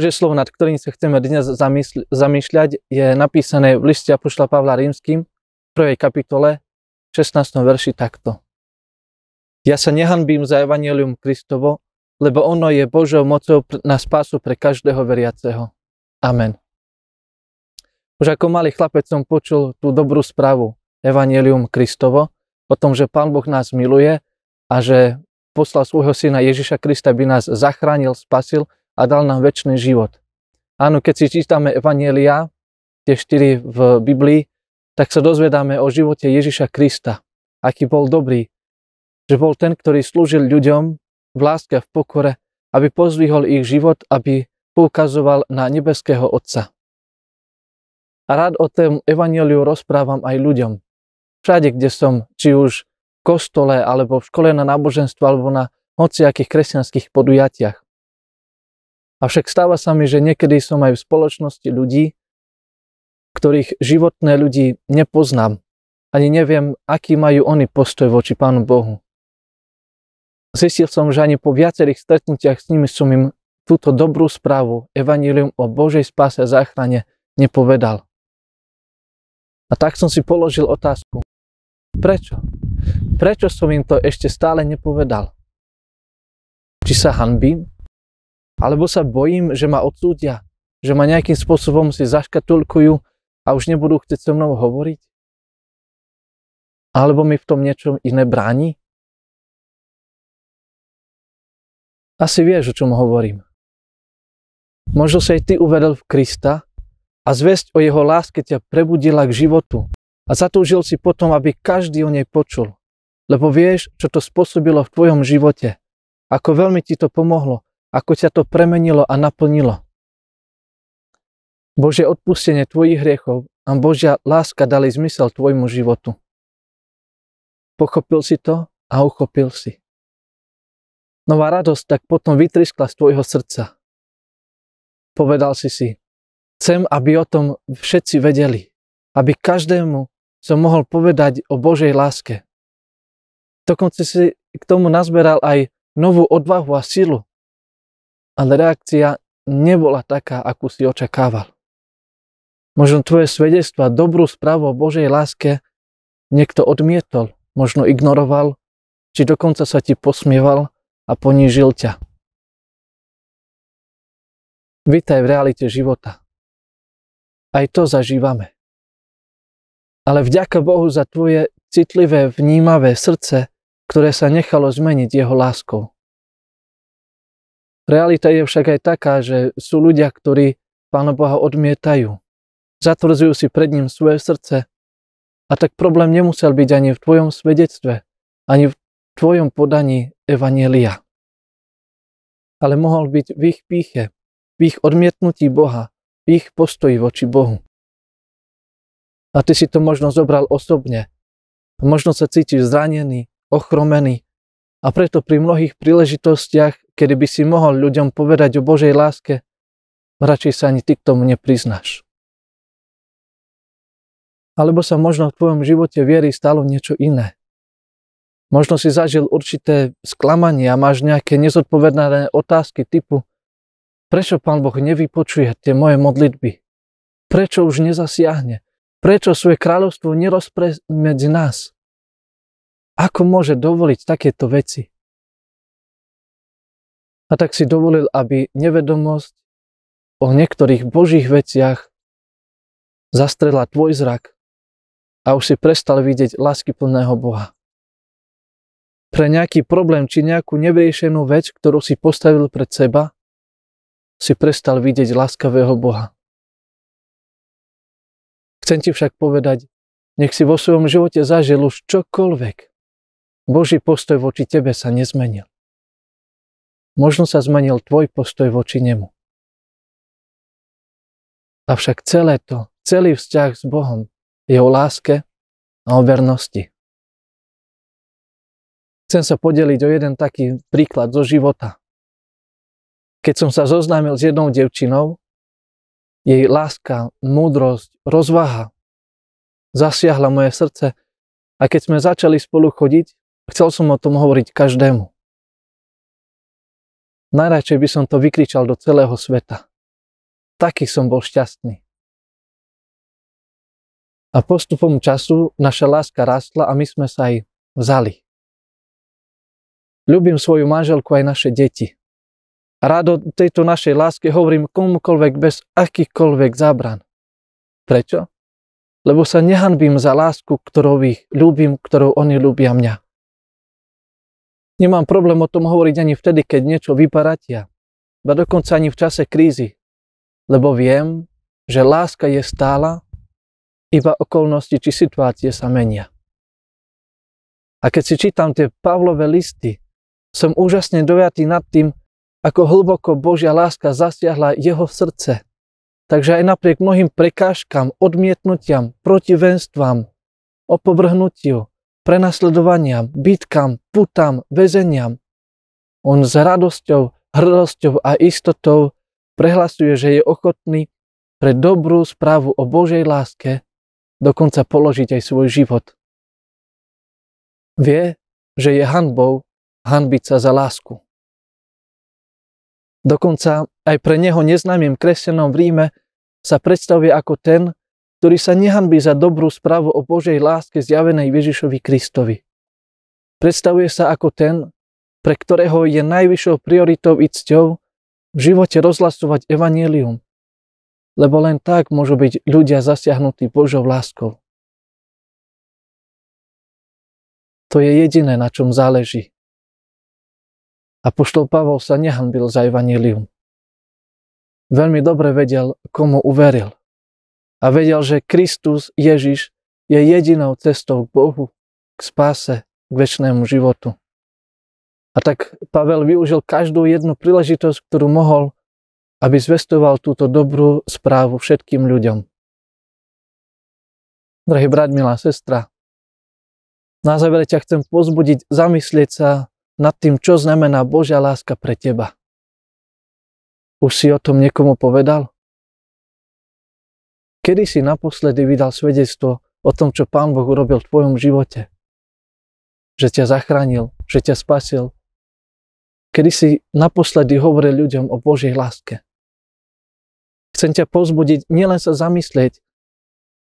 Božie slovo, nad ktorým sa chceme dnes zamýšľať, je napísané v liste Apoštola Pavla Rímským, v prvej kapitole, 16. verši takto. Ja sa nehanbím za Evangelium Kristovo, lebo ono je Božou mocou na spásu pre každého veriaceho. Amen. Už ako malý chlapec som počul tú dobrú správu Evangelium Kristovo, o tom, že Pán Boh nás miluje a že poslal svojho syna Ježiša Krista, by nás zachránil, spasil a dal nám väčší život. Áno, keď si čítame Evanielia, tie štyri v Biblii, tak sa dozvedáme o živote Ježiša Krista, aký bol dobrý, že bol ten, ktorý slúžil ľuďom v láske a v pokore, aby pozvihol ich život, aby poukazoval na nebeského Otca. A rád o tom evaneliu rozprávam aj ľuďom. Všade, kde som, či už v kostole, alebo v škole na náboženstvo, alebo na hociakých kresťanských podujatiach. Avšak stáva sa mi, že niekedy som aj v spoločnosti ľudí, ktorých životné ľudí nepoznám. Ani neviem, aký majú oni postoj voči Pánu Bohu. Zistil som, že ani po viacerých stretnutiach s nimi som im túto dobrú správu, evanílium o Božej spáse a záchrane nepovedal. A tak som si položil otázku. Prečo? Prečo som im to ešte stále nepovedal? Či sa hanbím? Alebo sa bojím, že ma odsúdia, že ma nejakým spôsobom si zaškatulkujú a už nebudú chcieť so mnou hovoriť? Alebo mi v tom niečo iné bráni? Asi vieš, o čom hovorím. Možno sa aj ty uvedel v Krista a zväzť o jeho láske ťa prebudila k životu a zatúžil si potom, aby každý o nej počul. Lebo vieš, čo to spôsobilo v tvojom živote, ako veľmi ti to pomohlo ako ťa to premenilo a naplnilo. Bože odpustenie tvojich hriechov a Božia láska dali zmysel tvojmu životu. Pochopil si to a uchopil si. Nová radosť tak potom vytriskla z tvojho srdca. Povedal si si, chcem, aby o tom všetci vedeli, aby každému som mohol povedať o Božej láske. Dokonca si k tomu nazberal aj novú odvahu a silu, ale reakcia nebola taká, akú si očakával. Možno tvoje svedectva, dobrú správu o Božej láske niekto odmietol, možno ignoroval, či dokonca sa ti posmieval a ponížil ťa. Vítaj v realite života. Aj to zažívame. Ale vďaka Bohu za tvoje citlivé, vnímavé srdce, ktoré sa nechalo zmeniť jeho láskou. Realita je však aj taká, že sú ľudia, ktorí Pána Boha odmietajú. Zatvrdzujú si pred ním svoje srdce. A tak problém nemusel byť ani v tvojom svedectve, ani v tvojom podaní Evanielia. Ale mohol byť v ich píche, v ich odmietnutí Boha, v ich postoji voči Bohu. A ty si to možno zobral osobne. Možno sa cítiš zranený, ochromený a preto pri mnohých príležitostiach kedy by si mohol ľuďom povedať o Božej láske, radšej sa ani ty k tomu nepriznáš. Alebo sa možno v tvojom živote viery stalo niečo iné. Možno si zažil určité sklamanie a máš nejaké nezodpovedané otázky typu prečo Pán Boh nevypočuje tie moje modlitby? Prečo už nezasiahne? Prečo svoje kráľovstvo nerozpre medzi nás? Ako môže dovoliť takéto veci? A tak si dovolil, aby nevedomosť o niektorých božích veciach zastrela tvoj zrak a už si prestal vidieť láskyplného Boha. Pre nejaký problém či nejakú nevyriešenú vec, ktorú si postavil pred seba, si prestal vidieť láskavého Boha. Chcem ti však povedať, nech si vo svojom živote zažil už čokoľvek. Boží postoj voči tebe sa nezmenil možno sa zmenil tvoj postoj voči nemu. Avšak celé to, celý vzťah s Bohom je o láske a o vernosti. Chcem sa podeliť o jeden taký príklad zo života. Keď som sa zoznámil s jednou devčinou, jej láska, múdrosť, rozvaha zasiahla moje srdce a keď sme začali spolu chodiť, chcel som o tom hovoriť každému. Najradšej by som to vykričal do celého sveta. taký som bol šťastný. A postupom času naša láska rastla a my sme sa aj vzali. Ľubím svoju manželku aj naše deti. Rád o tejto našej láske hovorím komukoľvek bez akýchkoľvek zábran. Prečo? Lebo sa nehanbím za lásku, ktorou ich ľúbim, ktorou oni ľúbia mňa. Nemám problém o tom hovoriť ani vtedy, keď niečo vyparatia, ba dokonca ani v čase krízy, lebo viem, že láska je stála, iba okolnosti či situácie sa menia. A keď si čítam tie Pavlové listy, som úžasne dojatý nad tým, ako hlboko Božia láska zasiahla jeho srdce. Takže aj napriek mnohým prekážkam, odmietnutiam, protivenstvám, opovrhnutiu, prenasledovaniam, bitkám, putám, väzeniam, on s radosťou, hrdosťou a istotou prehlasuje, že je ochotný pre dobrú správu o Božej láske dokonca položiť aj svoj život. Vie, že je hanbou hanbiť sa za lásku. Dokonca aj pre neho neznámym kresťanom v Ríme sa predstavuje ako ten, ktorý sa nehanbí za dobrú správu o Božej láske zjavenej Ježišovi Kristovi. Predstavuje sa ako ten, pre ktorého je najvyššou prioritou i cťou v živote rozhlasovať evanielium, lebo len tak môžu byť ľudia zasiahnutí Božou láskou. To je jediné, na čom záleží. A poštol Pavol sa nehanbil za evanílium. Veľmi dobre vedel, komu uveril. A vedel, že Kristus Ježiš je jedinou cestou k Bohu, k spáse, k väčšnému životu. A tak Pavel využil každú jednu príležitosť, ktorú mohol, aby zvestoval túto dobrú správu všetkým ľuďom. Drahý brat, milá sestra, na záver ťa chcem pozbudiť zamyslieť sa nad tým, čo znamená Božia láska pre teba. Už si o tom niekomu povedal? Kedy si naposledy vydal svedectvo o tom, čo Pán Boh urobil v tvojom živote? Že ťa zachránil, že ťa spasil. Kedy si naposledy hovoril ľuďom o Božej láske? Chcem ťa pozbudiť nielen sa zamyslieť,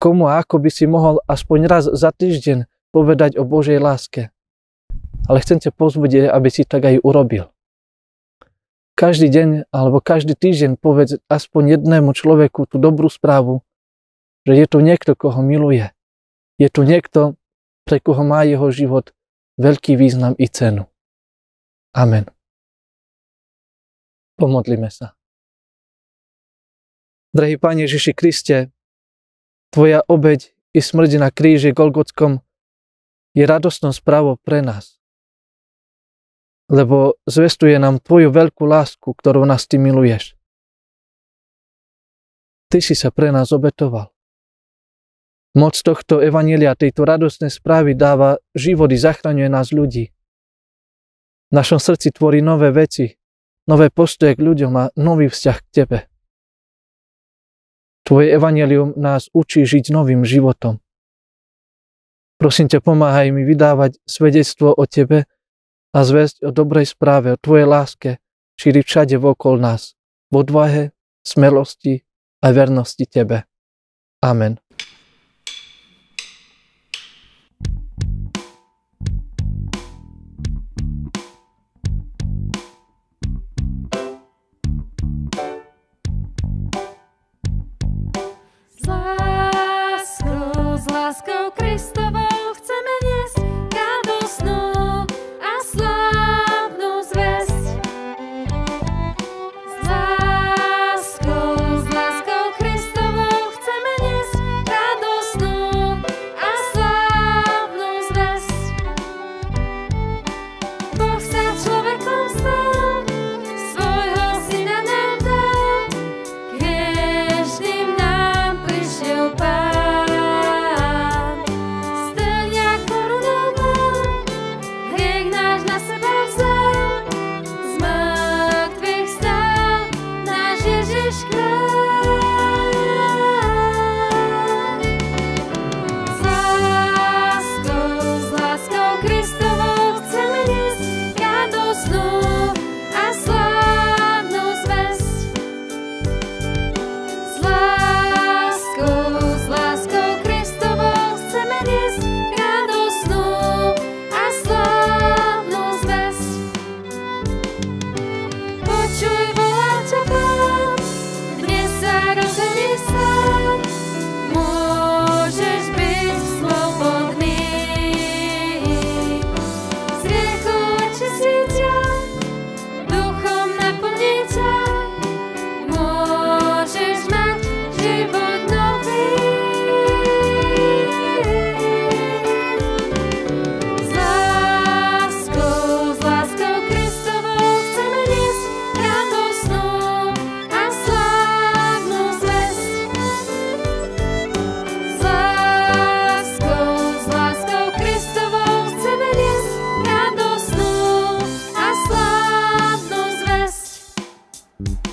komu a ako by si mohol aspoň raz za týždeň povedať o Božej láske. Ale chcem ťa pozbudiť, aby si tak aj urobil. Každý deň alebo každý týždeň povedz aspoň jednému človeku tú dobrú správu, že je tu niekto, koho miluje. Je tu niekto, pre koho má jeho život veľký význam i cenu. Amen. Pomodlíme sa. Drahý Pane Ježiši Kriste, Tvoja obeď i smrť na kríži Golgotskom je radostnou správou pre nás. Lebo zvestuje nám Tvoju veľkú lásku, ktorú nás Ty miluješ. Ty si sa pre nás obetoval. Moc tohto evanielia, tejto radostnej správy dáva život i zachraňuje nás ľudí. V našom srdci tvorí nové veci, nové postoje k ľuďom a nový vzťah k Tebe. Tvoje evanelium nás učí žiť novým životom. Prosím ťa, pomáhaj mi vydávať svedectvo o Tebe a zväzť o dobrej správe, o Tvojej láske, šíriť všade vokol nás, v odvahe, smelosti a vernosti Tebe. Amen.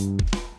you